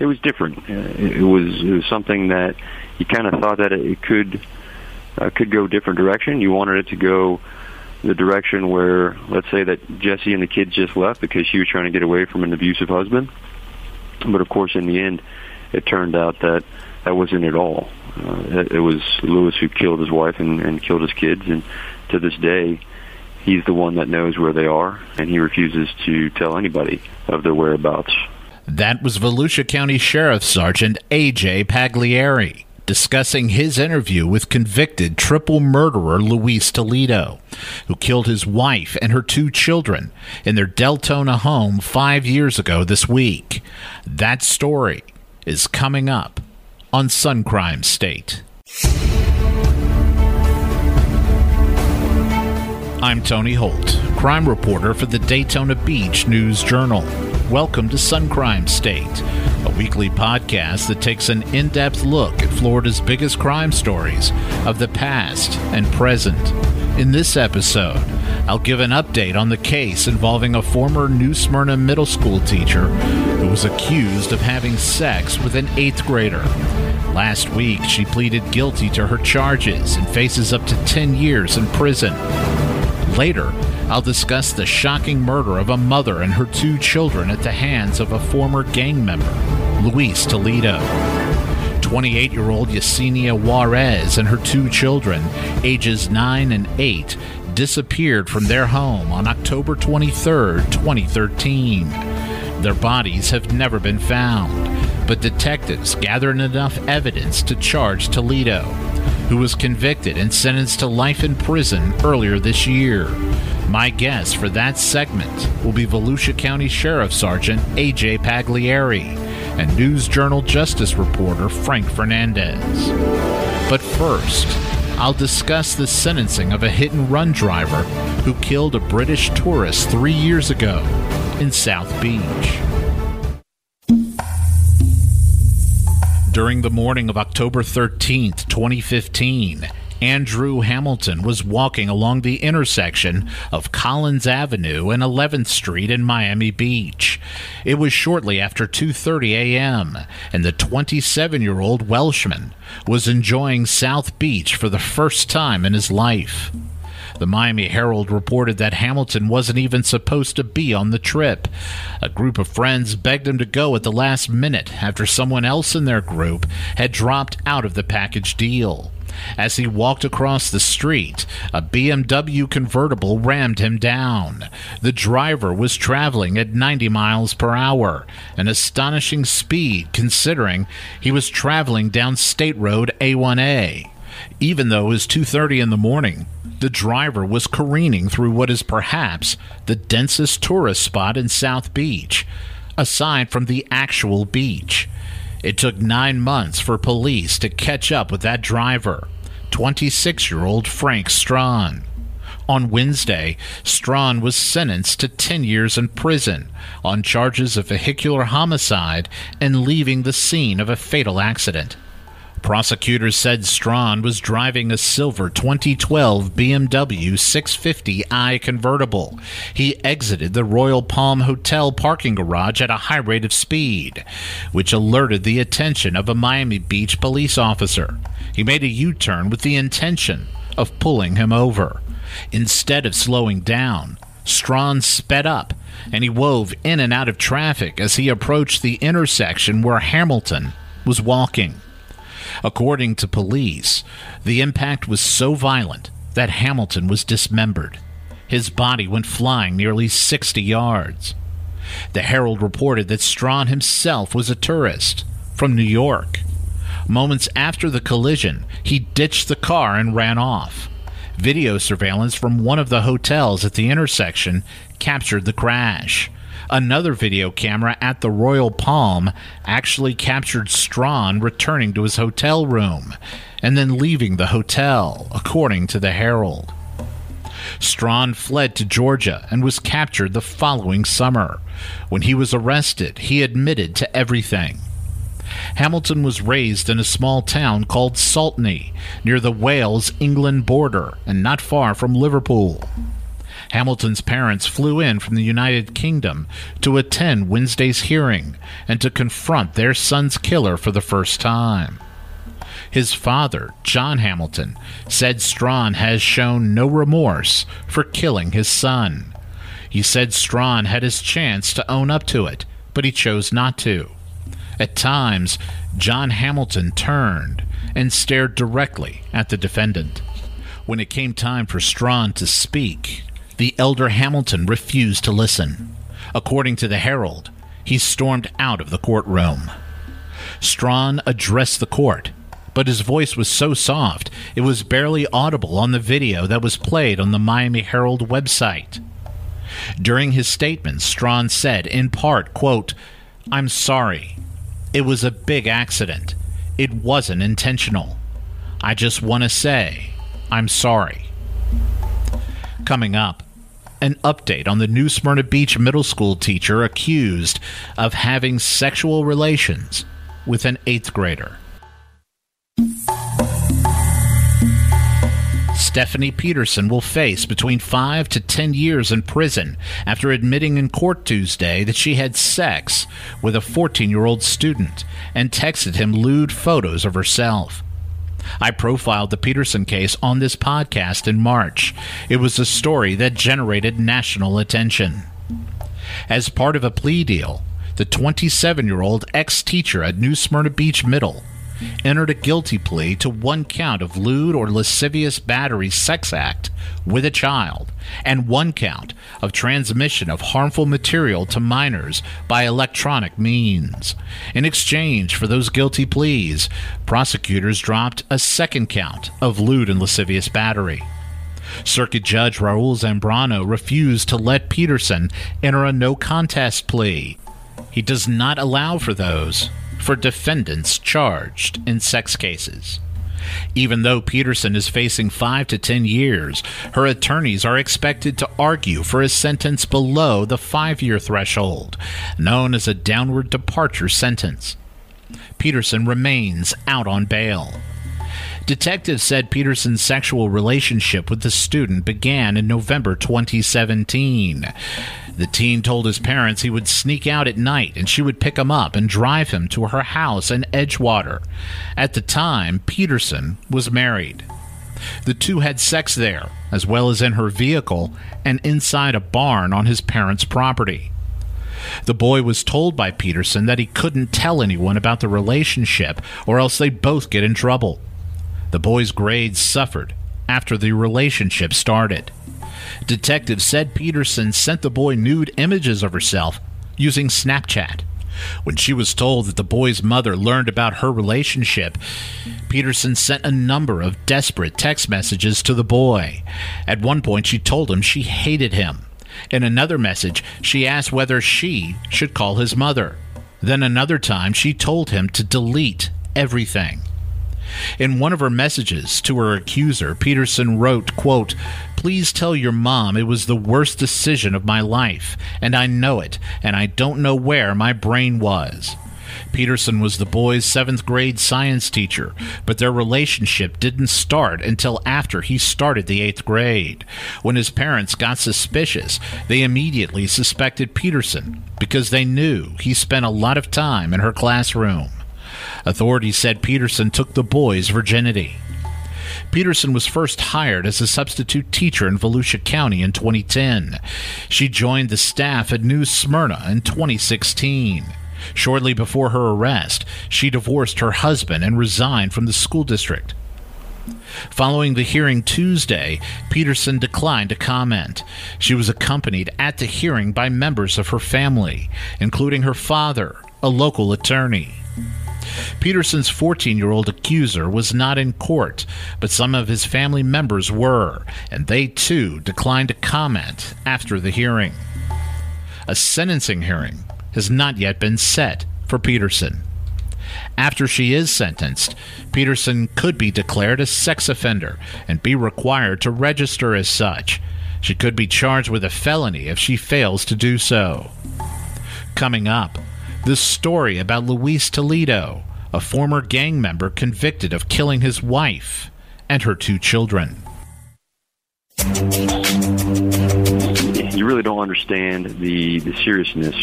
it was different. Uh, it, it was it was something that you kind of thought that it could uh, could go a different direction. You wanted it to go the direction where, let's say that Jesse and the kids just left because she was trying to get away from an abusive husband. But of course, in the end, it turned out that that wasn't at all. Uh, it, it was Lewis who killed his wife and, and killed his kids, and to this day, he's the one that knows where they are, and he refuses to tell anybody of their whereabouts. That was Volusia County Sheriff Sergeant A.J. Pagliari discussing his interview with convicted triple murderer Luis Toledo, who killed his wife and her two children in their Deltona home five years ago this week. That story is coming up on Sun Crime State. I'm Tony Holt, crime reporter for the Daytona Beach News Journal. Welcome to Sun Crime State, a weekly podcast that takes an in depth look at Florida's biggest crime stories of the past and present. In this episode, I'll give an update on the case involving a former New Smyrna middle school teacher who was accused of having sex with an eighth grader. Last week, she pleaded guilty to her charges and faces up to 10 years in prison. Later, I'll discuss the shocking murder of a mother and her two children at the hands of a former gang member, Luis Toledo. 28 year old Yesenia Suarez and her two children, ages 9 and 8, disappeared from their home on October 23, 2013. Their bodies have never been found, but detectives gathered enough evidence to charge Toledo who was convicted and sentenced to life in prison earlier this year. My guest for that segment will be Volusia County Sheriff Sergeant A.J. Pagliari and News Journal Justice reporter Frank Fernandez. But first, I'll discuss the sentencing of a hit and run driver who killed a British tourist three years ago in South Beach. During the morning of October 13th, 2015, Andrew Hamilton was walking along the intersection of Collins Avenue and 11th Street in Miami Beach. It was shortly after 2:30 a.m., and the 27-year-old Welshman was enjoying South Beach for the first time in his life. The Miami Herald reported that Hamilton wasn't even supposed to be on the trip. A group of friends begged him to go at the last minute after someone else in their group had dropped out of the package deal. As he walked across the street, a BMW convertible rammed him down. The driver was traveling at 90 miles per hour, an astonishing speed considering he was traveling down State Road A1A. Even though it was 2:30 in the morning, the driver was careening through what is perhaps the densest tourist spot in South Beach, aside from the actual beach. It took nine months for police to catch up with that driver, 26 year old Frank Strawn. On Wednesday, Strawn was sentenced to 10 years in prison on charges of vehicular homicide and leaving the scene of a fatal accident. Prosecutors said Strawn was driving a silver 2012 BMW 650i convertible. He exited the Royal Palm Hotel parking garage at a high rate of speed, which alerted the attention of a Miami Beach police officer. He made a U turn with the intention of pulling him over. Instead of slowing down, Strawn sped up and he wove in and out of traffic as he approached the intersection where Hamilton was walking. According to police, the impact was so violent that Hamilton was dismembered. His body went flying nearly 60 yards. The Herald reported that Strawn himself was a tourist from New York. Moments after the collision, he ditched the car and ran off. Video surveillance from one of the hotels at the intersection captured the crash. Another video camera at the Royal Palm actually captured Strawn returning to his hotel room and then leaving the hotel, according to the Herald. Strawn fled to Georgia and was captured the following summer. When he was arrested, he admitted to everything. Hamilton was raised in a small town called Saltney, near the Wales England border and not far from Liverpool. Hamilton's parents flew in from the United Kingdom to attend Wednesday's hearing and to confront their son's killer for the first time. His father, John Hamilton, said Strawn has shown no remorse for killing his son. He said Strawn had his chance to own up to it, but he chose not to. At times, John Hamilton turned and stared directly at the defendant. When it came time for Strawn to speak, the elder Hamilton refused to listen. According to the Herald, he stormed out of the courtroom. Strawn addressed the court but his voice was so soft it was barely audible on the video that was played on the Miami Herald website. During his statement, Strawn said, in part, quote, I'm sorry. It was a big accident. It wasn't intentional. I just want to say, I'm sorry. Coming up, an update on the New Smyrna Beach middle school teacher accused of having sexual relations with an eighth grader. Stephanie Peterson will face between 5 to 10 years in prison after admitting in court Tuesday that she had sex with a 14 year old student and texted him lewd photos of herself. I profiled the Peterson case on this podcast in March. It was a story that generated national attention. As part of a plea deal, the 27 year old ex teacher at New Smyrna Beach Middle entered a guilty plea to one count of lewd or lascivious battery sex act with a child and one count of transmission of harmful material to minors by electronic means. In exchange for those guilty pleas, prosecutors dropped a second count of lewd and lascivious battery. Circuit Judge Raul Zambrano refused to let Peterson enter a no contest plea. He does not allow for those for defendants charged in sex cases. Even though Peterson is facing 5 to 10 years, her attorneys are expected to argue for a sentence below the 5 year threshold, known as a downward departure sentence. Peterson remains out on bail. Detectives said Peterson's sexual relationship with the student began in November 2017. The teen told his parents he would sneak out at night and she would pick him up and drive him to her house in Edgewater. At the time, Peterson was married. The two had sex there, as well as in her vehicle and inside a barn on his parents' property. The boy was told by Peterson that he couldn't tell anyone about the relationship or else they'd both get in trouble. The boy's grades suffered after the relationship started. Detectives said Peterson sent the boy nude images of herself using Snapchat. When she was told that the boy's mother learned about her relationship, Peterson sent a number of desperate text messages to the boy. At one point, she told him she hated him. In another message, she asked whether she should call his mother. Then another time, she told him to delete everything. In one of her messages to her accuser, Peterson wrote, quote, Please tell your mom it was the worst decision of my life, and I know it, and I don't know where my brain was. Peterson was the boy's seventh grade science teacher, but their relationship didn't start until after he started the eighth grade. When his parents got suspicious, they immediately suspected Peterson because they knew he spent a lot of time in her classroom. Authorities said Peterson took the boy's virginity. Peterson was first hired as a substitute teacher in Volusia County in 2010. She joined the staff at New Smyrna in 2016. Shortly before her arrest, she divorced her husband and resigned from the school district. Following the hearing Tuesday, Peterson declined to comment. She was accompanied at the hearing by members of her family, including her father, a local attorney. Peterson's 14 year old accuser was not in court, but some of his family members were, and they too declined to comment after the hearing. A sentencing hearing has not yet been set for Peterson. After she is sentenced, Peterson could be declared a sex offender and be required to register as such. She could be charged with a felony if she fails to do so. Coming up, this story about Luis Toledo, a former gang member convicted of killing his wife and her two children. you really don't understand the, the seriousness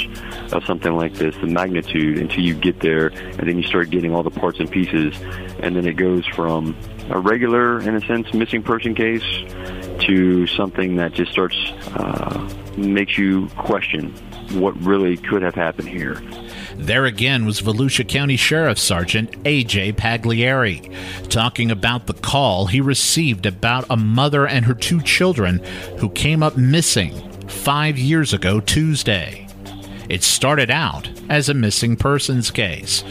of something like this, the magnitude, until you get there, and then you start getting all the parts and pieces, and then it goes from a regular, in a sense, missing person case to something that just starts uh, makes you question what really could have happened here. There again was Volusia County Sheriff Sergeant A.J. Pagliari talking about the call he received about a mother and her two children who came up missing five years ago Tuesday. It started out as a missing persons case.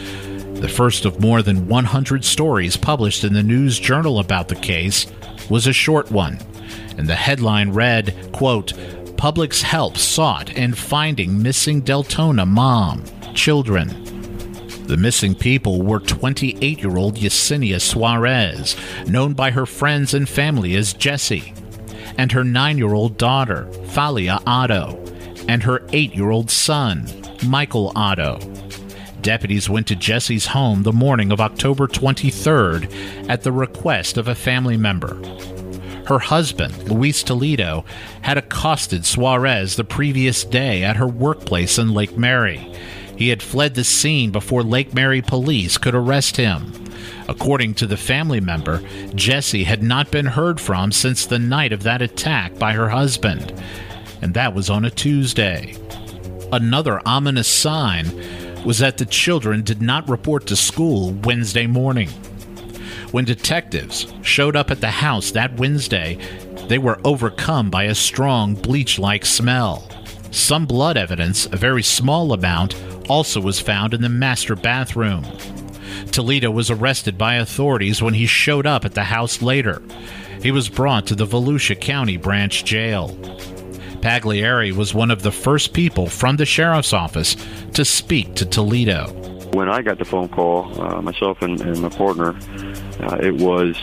The first of more than 100 stories published in the News Journal about the case was a short one, and the headline read, quote, Public's help sought in finding missing Deltona mom children. The missing people were 28 year old Yesenia Suarez, known by her friends and family as Jessie, and her 9 year old daughter, Thalia Otero, and her 8 year old son, Michael Otero. Deputies went to Jessie's home the morning of October 23rd at the request of a family member. Her husband, Luis Toledo, had accosted Suarez the previous day at her workplace in Lake Mary he had fled the scene before Lake Mary police could arrest him. According to the family member, Jessie had not been heard from since the night of that attack by her husband, and that was on a Tuesday. Another ominous sign was that the children did not report to school Wednesday morning. When detectives showed up at the house that Wednesday, they were overcome by a strong bleach like smell. Some blood evidence, a very small amount, also was found in the master bathroom. Toledo was arrested by authorities when he showed up at the house later. He was brought to the Volusia County Branch Jail. Pagliari was one of the first people from the sheriff's office to speak to Toledo. When I got the phone call, uh, myself and, and, my partner, uh, it was,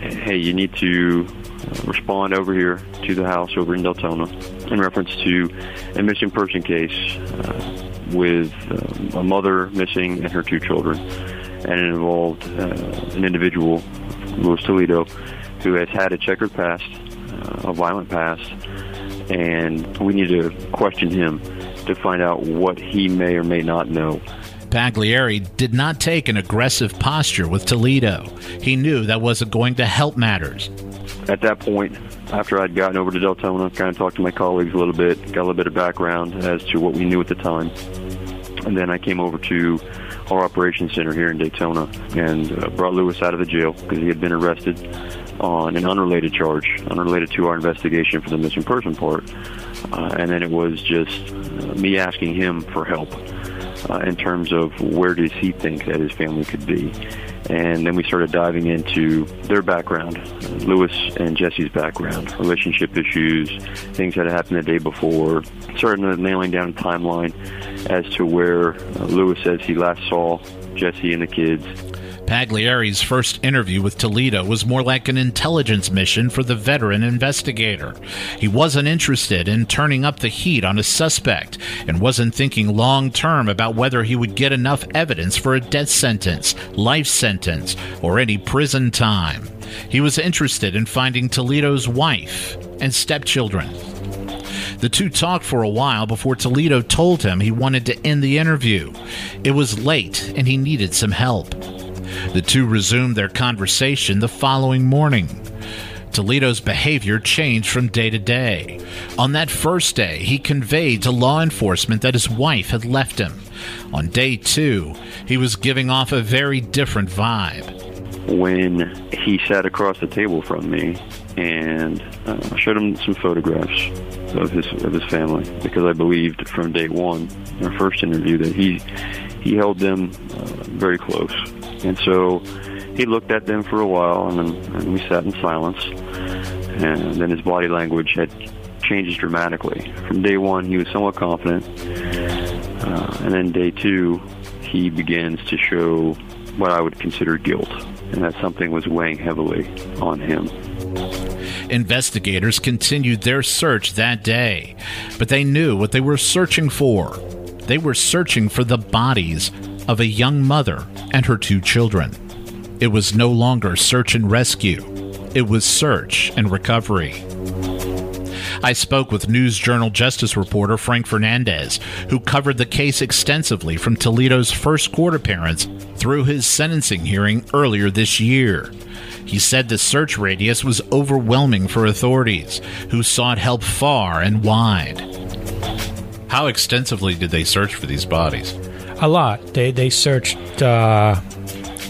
hey, you need to uh, respond over here to the house over in Deltona in reference to a missing person case. Uh, with um, a mother missing and her two children. And it involved uh, an individual, Luis Toledo, who has had a checkered past, uh, a violent past, and we need to question him to find out what he may or may not know. Pagliari did not take an aggressive posture with Toledo. He knew that wasn't going to help matters. At that point, after I'd gotten over to Deltona, kind of talked to my colleagues a little bit, got a little bit of background as to what we knew at the time. And then I came over to our operations center here in Daytona and uh, brought Lewis out of the jail because he had been arrested on an unrelated charge, unrelated to our investigation for the missing person part. Uh, and then it was just uh, me asking him for help uh, in terms of where does he think that his family could be. And then we started diving into their background, Lewis and Jesse's background, relationship issues, things that had happened the day before, started nailing down a timeline as to where uh, Lewis says he last saw Jesse and the kids Pagliari's first interview with Toledo was more like an intelligence mission for the veteran investigator. He wasn't interested in turning up the heat on a suspect and wasn't thinking long term about whether he would get enough evidence for a death sentence, life sentence, or any prison time. He was interested in finding Toledo's wife and stepchildren. The two talked for a while before Toledo told him he wanted to end the interview. It was late and he needed some help. The two resumed their conversation the following morning. Toledo's behavior changed from day to day. On that first day, he conveyed to law enforcement that his wife had left him. On day two, he was giving off a very different vibe. When he sat across the table from me and uh, showed him some photographs of his of his family, because I believed from day one, our first interview, that he he held them uh, very close and so he looked at them for a while, and then and we sat in silence. And then his body language had changed dramatically. From day one, he was somewhat confident, uh, and then day two, he begins to show what I would consider guilt, and that something was weighing heavily on him. Investigators continued their search that day, but they knew what they were searching for. They were searching for the bodies of a young mother and her two children. It was no longer search and rescue, it was search and recovery. I spoke with News Journal Justice reporter Frank Fernandez, who covered the case extensively from Toledo's first court appearance through his sentencing hearing earlier this year. He said the search radius was overwhelming for authorities, who sought help far and wide. How extensively did they search for these bodies? A lot. They they searched uh,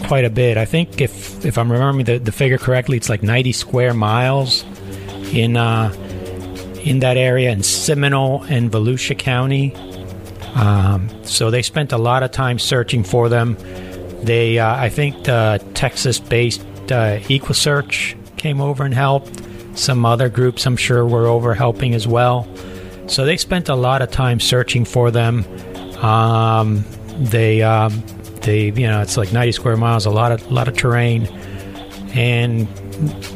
quite a bit. I think if if I'm remembering the, the figure correctly, it's like 90 square miles in uh, in that area in Seminole and Volusia County. Um, so they spent a lot of time searching for them. They, uh, I think, the Texas-based uh, EquuSearch came over and helped. Some other groups, I'm sure, were over helping as well. So they spent a lot of time searching for them. Um, they, um, they, you know, it's like 90 square miles, a lot of, a lot of terrain, and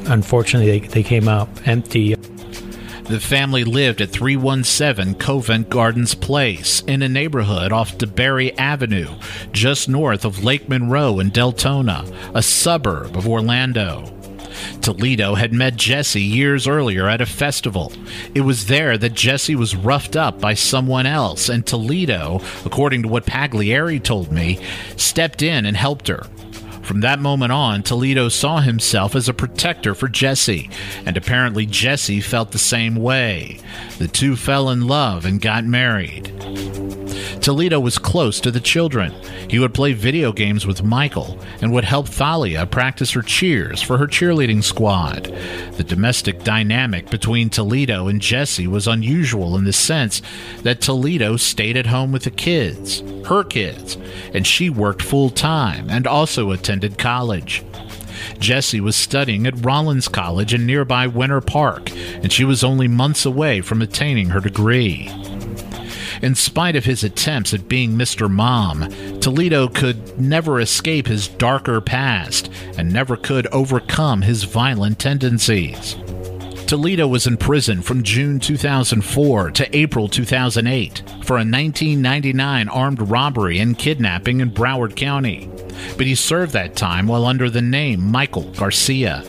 unfortunately, they, they came out empty. The family lived at 317 Covent Gardens Place in a neighborhood off DeBerry Avenue, just north of Lake Monroe in Deltona, a suburb of Orlando. Toledo had met Jesse years earlier at a festival. It was there that Jesse was roughed up by someone else, and Toledo, according to what Pagliari told me, stepped in and helped her. From that moment on, Toledo saw himself as a protector for Jesse, and apparently Jesse felt the same way. The two fell in love and got married. Toledo was close to the children. He would play video games with Michael and would help Thalia practice her cheers for her cheerleading squad. The domestic dynamic between Toledo and Jesse was unusual in the sense that Toledo stayed at home with the kids, her kids, and she worked full time and also attended college. Jesse was studying at Rollins College in nearby Winter Park, and she was only months away from attaining her degree. In spite of his attempts at being Mr. Mom, Toledo could never escape his darker past and never could overcome his violent tendencies. Toledo was in prison from June 2004 to April 2008 for a 1999 armed robbery and kidnapping in Broward County, but he served that time while under the name Michael Garcia.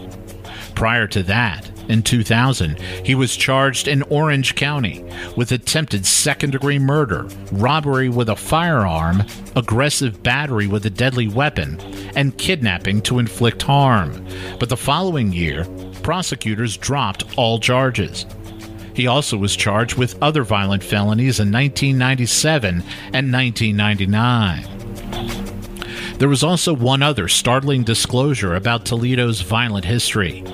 Prior to that, in 2000, he was charged in Orange County with attempted second degree murder, robbery with a firearm, aggressive battery with a deadly weapon, and kidnapping to inflict harm. But the following year, prosecutors dropped all charges. He also was charged with other violent felonies in 1997 and 1999. There was also one other startling disclosure about Toledo's violent history.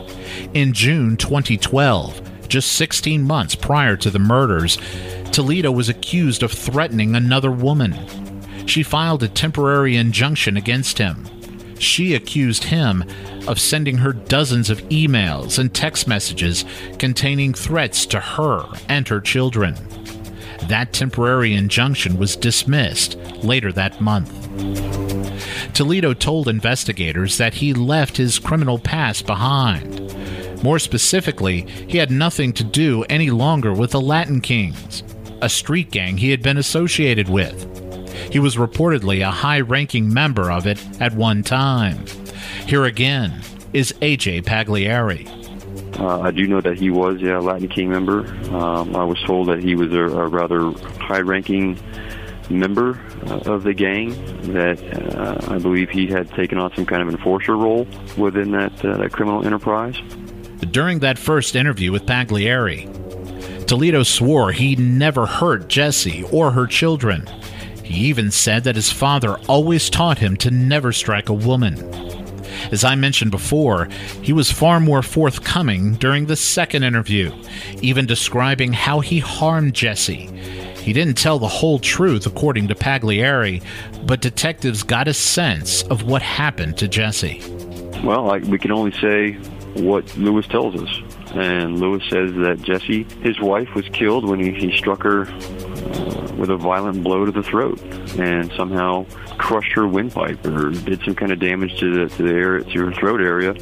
In June 2012, just 16 months prior to the murders, Toledo was accused of threatening another woman. She filed a temporary injunction against him. She accused him of sending her dozens of emails and text messages containing threats to her and her children. That temporary injunction was dismissed later that month. Toledo told investigators that he left his criminal past behind. More specifically, he had nothing to do any longer with the Latin Kings, a street gang he had been associated with. He was reportedly a high ranking member of it at one time. Here again is AJ Pagliari. Uh, I do know that he was yeah, a Latin King member. Um, I was told that he was a, a rather high ranking member uh, of the gang, that uh, I believe he had taken on some kind of enforcer role within that, uh, that criminal enterprise. During that first interview with Pagliari, Toledo swore he never hurt Jesse or her children. He even said that his father always taught him to never strike a woman. As I mentioned before, he was far more forthcoming during the second interview, even describing how he harmed Jesse. He didn't tell the whole truth, according to Pagliari, but detectives got a sense of what happened to Jesse. Well, I, we can only say what Lewis tells us. And Lewis says that Jesse, his wife, was killed when he, he struck her uh, with a violent blow to the throat and somehow crushed her windpipe or did some kind of damage to the, to the to her throat area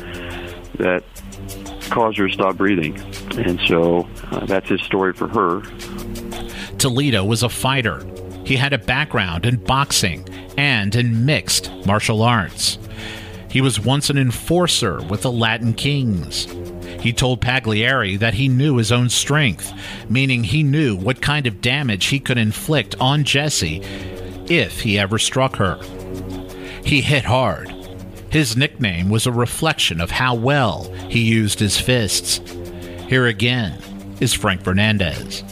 that caused her to stop breathing. And so uh, that's his story for her. Toledo was a fighter. He had a background in boxing and in mixed martial arts. He was once an enforcer with the Latin Kings. He told Pagliari that he knew his own strength, meaning he knew what kind of damage he could inflict on Jessie if he ever struck her. He hit hard. His nickname was a reflection of how well he used his fists. Here again is Frank Fernandez.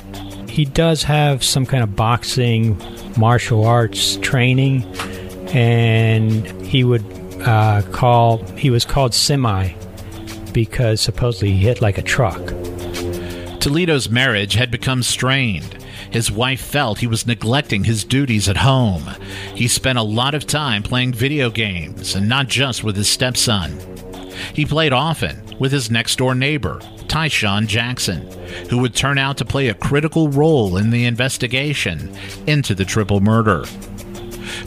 He does have some kind of boxing, martial arts training, and he would uh, call, he was called Semi because supposedly he hit like a truck. Toledo's marriage had become strained. His wife felt he was neglecting his duties at home. He spent a lot of time playing video games, and not just with his stepson. He played often with his next door neighbor, Tyshawn Jackson, who would turn out to play a critical role in the investigation into the triple murder.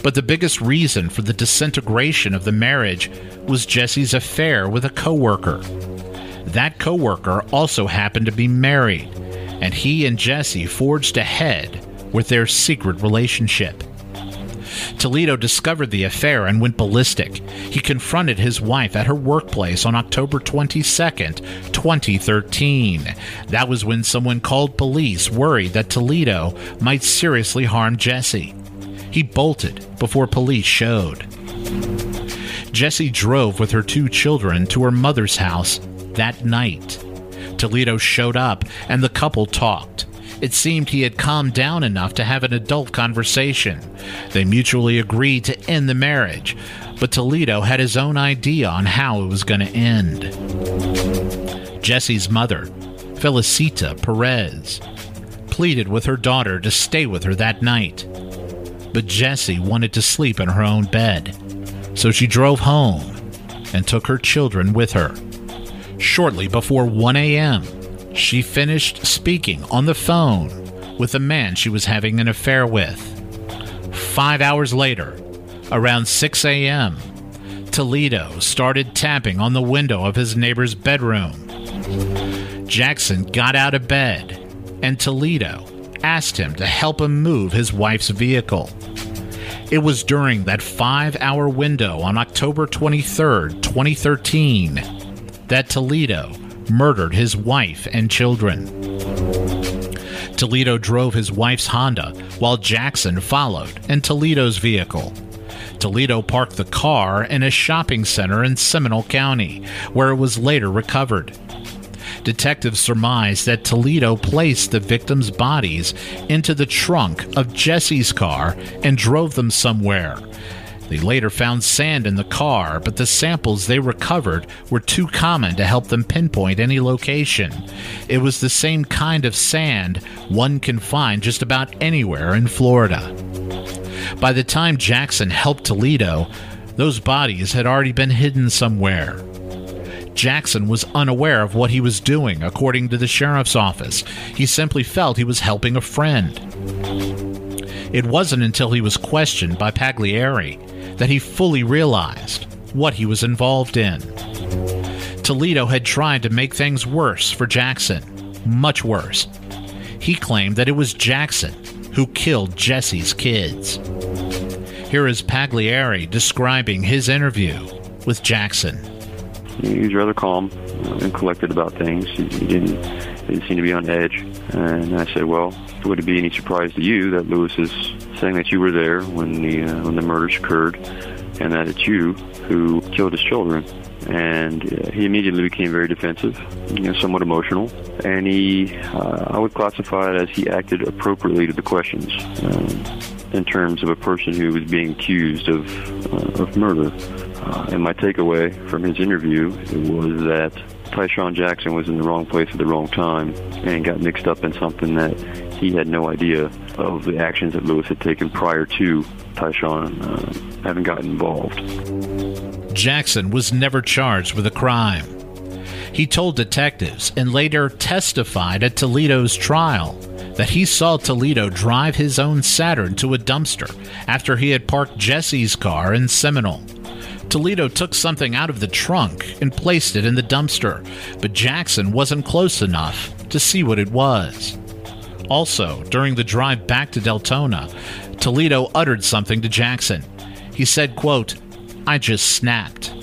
But the biggest reason for the disintegration of the marriage was Jesse's affair with a coworker. That coworker also happened to be married, and he and Jesse forged ahead with their secret relationship. Toledo discovered the affair and went ballistic. He confronted his wife at her workplace on October 22, 2013. That was when someone called police worried that Toledo might seriously harm Jesse. He bolted before police showed. Jessie drove with her two children to her mother's house that night. Toledo showed up and the couple talked. It seemed he had calmed down enough to have an adult conversation. They mutually agreed to end the marriage, but Toledo had his own idea on how it was going to end. Jesse's mother, Felicita Perez, pleaded with her daughter to stay with her that night. But Jessie wanted to sleep in her own bed, so she drove home and took her children with her. Shortly before 1 a.m., she finished speaking on the phone with a man she was having an affair with. Five hours later, around 6 a.m., Toledo started tapping on the window of his neighbor's bedroom. Jackson got out of bed, and Toledo asked him to help him move his wife's vehicle. It was during that five hour window on October 23, 2013, that Toledo murdered his wife and children. Toledo drove his wife's Honda while Jackson followed in Toledo's vehicle. Toledo parked the car in a shopping center in Seminole County, where it was later recovered. Detectives surmised that Toledo placed the victims' bodies into the trunk of Jesse's car and drove them somewhere, they later found sand in the car, but the samples they recovered were too common to help them pinpoint any location. It was the same kind of sand one can find just about anywhere in Florida. By the time Jackson helped Toledo, those bodies had already been hidden somewhere. Jackson was unaware of what he was doing, according to the sheriff's office. He simply felt he was helping a friend. It wasn't until he was questioned by Pagliari that he fully realized what he was involved in. Toledo had tried to make things worse for Jackson, much worse. He claimed that it was Jackson who killed Jesse's kids. Here is Pagliari describing his interview with Jackson. He was rather calm and collected about things. He, didn't, didn't seem to be on edge. And I said, "Well, would it be any surprise to you that Lewis is saying that you were there when the uh, when the murders occurred, and that it's you who killed his children?" And uh, he immediately became very defensive, you know, somewhat emotional, and he, uh, I would classify it as he acted appropriately to the questions. Um, in terms of a person who was being accused of uh, of murder. Uh, and my takeaway from his interview was that Tyshawn Jackson was in the wrong place at the wrong time and got mixed up in something that he had no idea of the actions that Lewis had taken prior to Tyshawn uh, having gotten involved. Jackson was never charged with a crime. He told detectives and later testified at Toledo's trial that he saw Toledo drive his own Saturn to a dumpster after he had parked Jesse's car in Seminole. Toledo took something out of the trunk and placed it in the dumpster, but Jackson wasn't close enough to see what it was. Also, during the drive back to Deltona, Toledo uttered something to Jackson. He said, quote, I just snapped.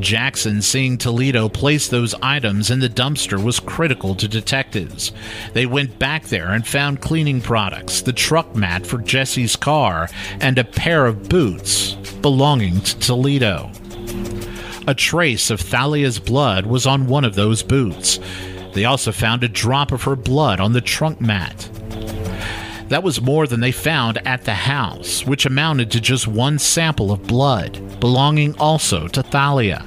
Jackson seeing Toledo place those items in the dumpster was critical to detectives. They went back there and found cleaning products, the truck mat for Jesse's car, and a pair of boots belonging to Toledo. A trace of Thalia's blood was on one of those boots. They also found a drop of her blood on the trunk mat. That was more than they found at the house, which amounted to just one sample of blood, belonging also to Thalia.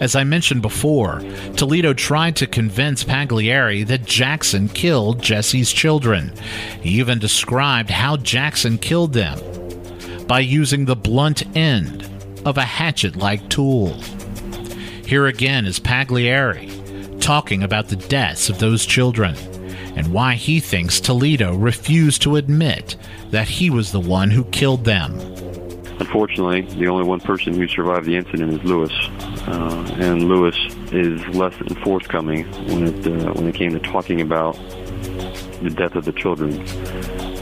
As I mentioned before, Toledo tried to convince Pagliari that Jackson killed Jesse's children. He even described how Jackson killed them by using the blunt end of a hatchet like tool. Here again is Pagliari talking about the deaths of those children and why he thinks Toledo refused to admit that he was the one who killed them. Unfortunately, the only one person who survived the incident is Lewis, uh, and Lewis is less than forthcoming when it uh, when it came to talking about the death of the children.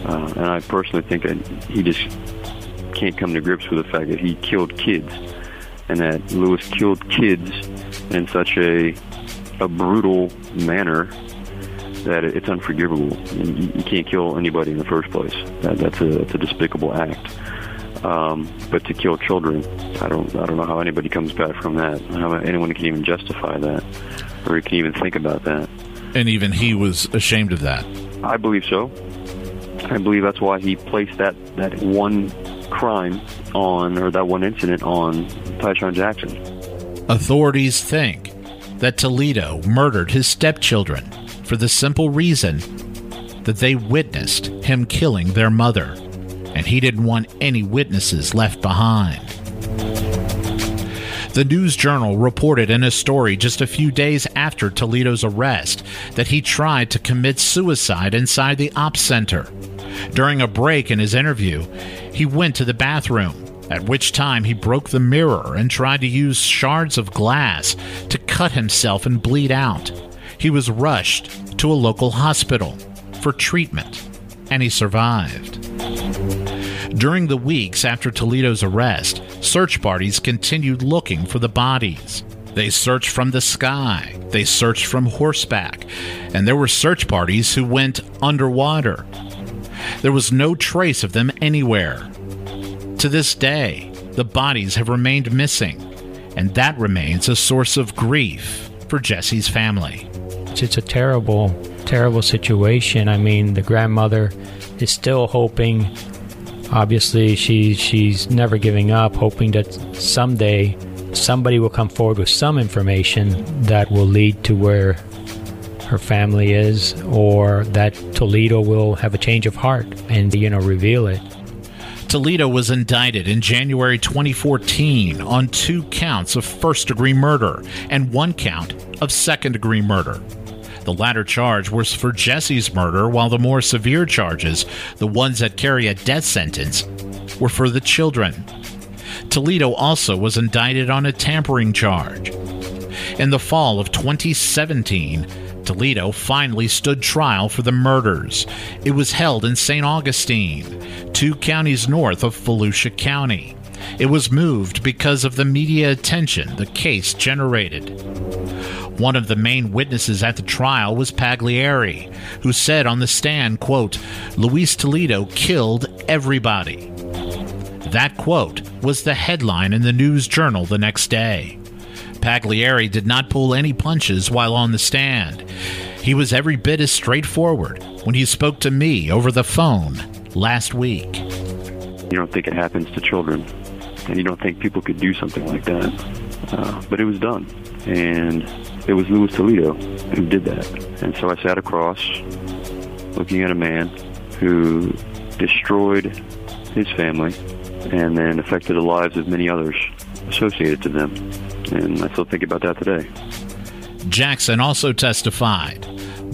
Uh, and I personally think that he just can't come to grips with the fact that he killed kids, and that Lewis killed kids in such a a brutal manner that it's unforgivable. You, you can't kill anybody in the first place. That, that's a that's a despicable act. Um, but to kill children, I don't I don't know how anybody comes back from that. How anyone can even justify that, or can even think about that. And even he was ashamed of that. I believe so. I believe that's why he placed that that one crime on, or that one incident on Tyshawn Jackson. Authorities think that Toledo murdered his stepchildren for the simple reason that they witnessed him killing their mother, and he didn't want any witnesses left behind. The News Journal reported in a story just a few days after Toledo's arrest that he tried to commit suicide inside the ops center. During a break in his interview, he went to the bathroom, at which time he broke the mirror and tried to use shards of glass to cut himself and bleed out. He was rushed to a local hospital for treatment, and he survived. During the weeks after Toledo's arrest, search parties continued looking for the bodies. They searched from the sky, they searched from horseback, and there were search parties who went underwater. There was no trace of them anywhere. To this day, the bodies have remained missing, and that remains a source of grief for Jesse's family. It's a terrible, terrible situation. I mean, the grandmother is still hoping. Obviously, she she's never giving up, hoping that someday somebody will come forward with some information that will lead to where her family is, or that Toledo will have a change of heart and you know reveal it. Toledo was indicted in January 2014 on two counts of first degree murder and one count of second degree murder. The latter charge was for Jesse's murder, while the more severe charges, the ones that carry a death sentence, were for the children. Toledo also was indicted on a tampering charge. In the fall of 2017, Toledo finally stood trial for the murders. It was held in St. Augustine, two counties north of Volusia County. It was moved because of the media attention the case generated. One of the main witnesses at the trial was Pagliari, who said on the stand, quote, Luis Toledo killed everybody. That quote was the headline in the News Journal the next day. Pagliari did not pull any punches while on the stand. He was every bit as straightforward when he spoke to me over the phone last week. You don't think it happens to children, and you don't think people could do something like that. Uh, but it was done. And it was Luis Toledo who did that. And so I sat across looking at a man who destroyed his family and then affected the lives of many others associated to them. And I still think about that today. Jackson also testified.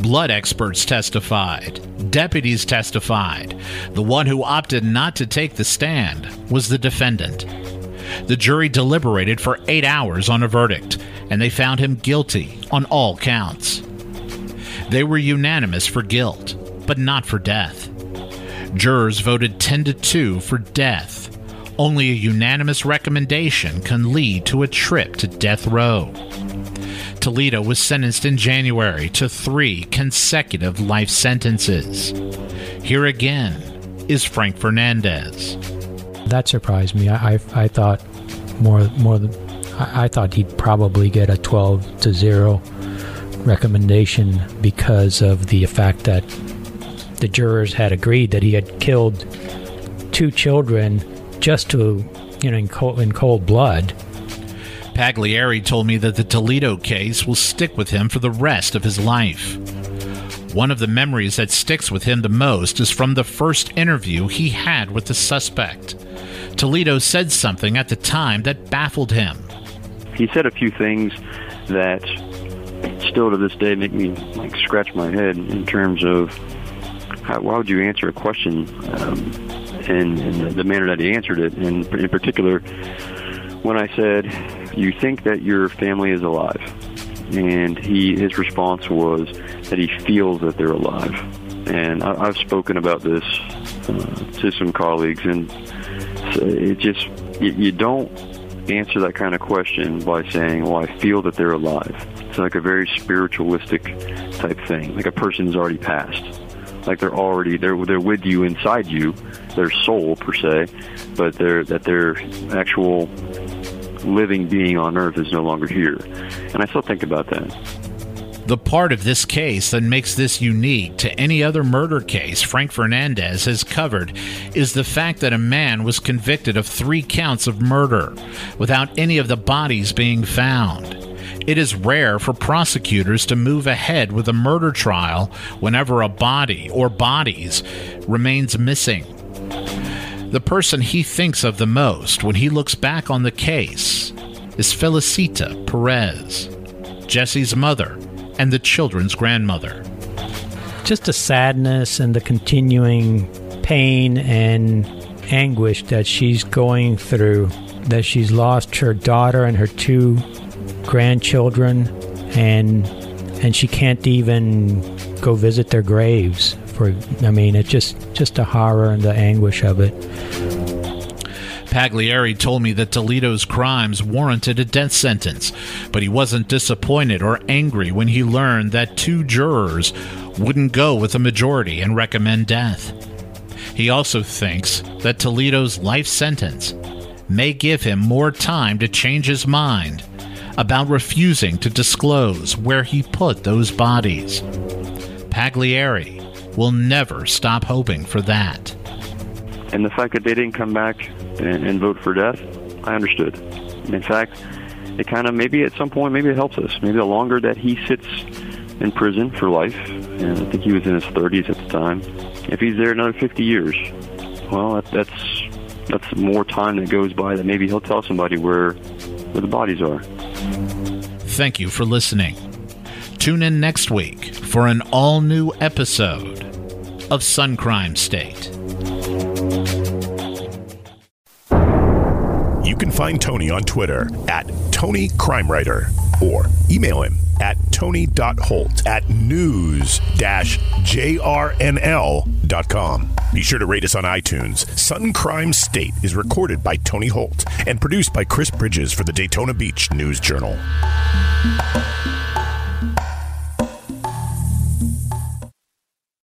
Blood experts testified. Deputies testified. The one who opted not to take the stand was the defendant. The jury deliberated for eight hours on a verdict, and they found him guilty on all counts. They were unanimous for guilt, but not for death. Jurors voted 10 to 2 for death, Only a unanimous recommendation can lead to a trip to death row. Toledo was sentenced in January to three consecutive life sentences. Here again is Frank Fernandez. That surprised me. I, I, I thought more more than I, I thought he'd probably get a 12 to 0 recommendation because of the fact that the jurors had agreed that he had killed two children just to, you know, in cold, in cold blood. Pagliari told me that the Toledo case will stick with him for the rest of his life. One of the memories that sticks with him the most is from the first interview he had with the suspect. Toledo said something at the time that baffled him. He said a few things that still to this day make me like scratch my head in terms of how, why would you answer a question um, in, the, manner that he answered it. And in particular, when I said, "You think that your family is alive," and he his response was that he feels that they're alive. And I, I've spoken about this uh, to some colleagues, and it just you, you don't answer that kind of question by saying, "Well, I feel that they're alive." It's like a very spiritualistic type thing, like a person's already passed, like they're already they're they're with you inside you, their soul per se, but they're that their actual living being on earth is no longer here. And I still think about that. The part of this case that makes this unique to any other murder case Frank Fernandez has covered is the fact that a man was convicted of three counts of murder without any of the bodies being found. It is rare for prosecutors to move ahead with a murder trial whenever a body or bodies remains missing. The person he thinks of the most when he looks back on the case is Felicita Perez, Jesse's mother and the children's grandmother. Just the sadness and the continuing pain and anguish that she's going through, that she's lost her daughter and her two grandchildren, and and she can't even go visit their graves. For I mean, it's just just the horror and the anguish of it. Pagliari told me that Toledo's crimes warranted a death sentence, but he wasn't disappointed or angry when he learned that two jurors wouldn't go with a majority and recommend death. He also thinks that Toledo's life sentence may give him more time to change his mind about refusing to disclose where he put those bodies. Pagliari will never stop hoping for that. And the fact that they didn't come back and, and vote for death, I understood. In fact, it kind of maybe at some point maybe it helps us. Maybe the longer that he sits in prison for life, and I think he was in his 30s at the time. If he's there another 50 years, well, that, that's that's more time that goes by that maybe he'll tell somebody where where the bodies are. Thank you for listening. Tune in next week for an all new episode of Sun Crime State. Can find Tony on Twitter at Tony Crime Writer or email him at tony.holt at news-jrnl.com. Be sure to rate us on iTunes. Sun Crime State is recorded by Tony Holt and produced by Chris Bridges for the Daytona Beach News Journal.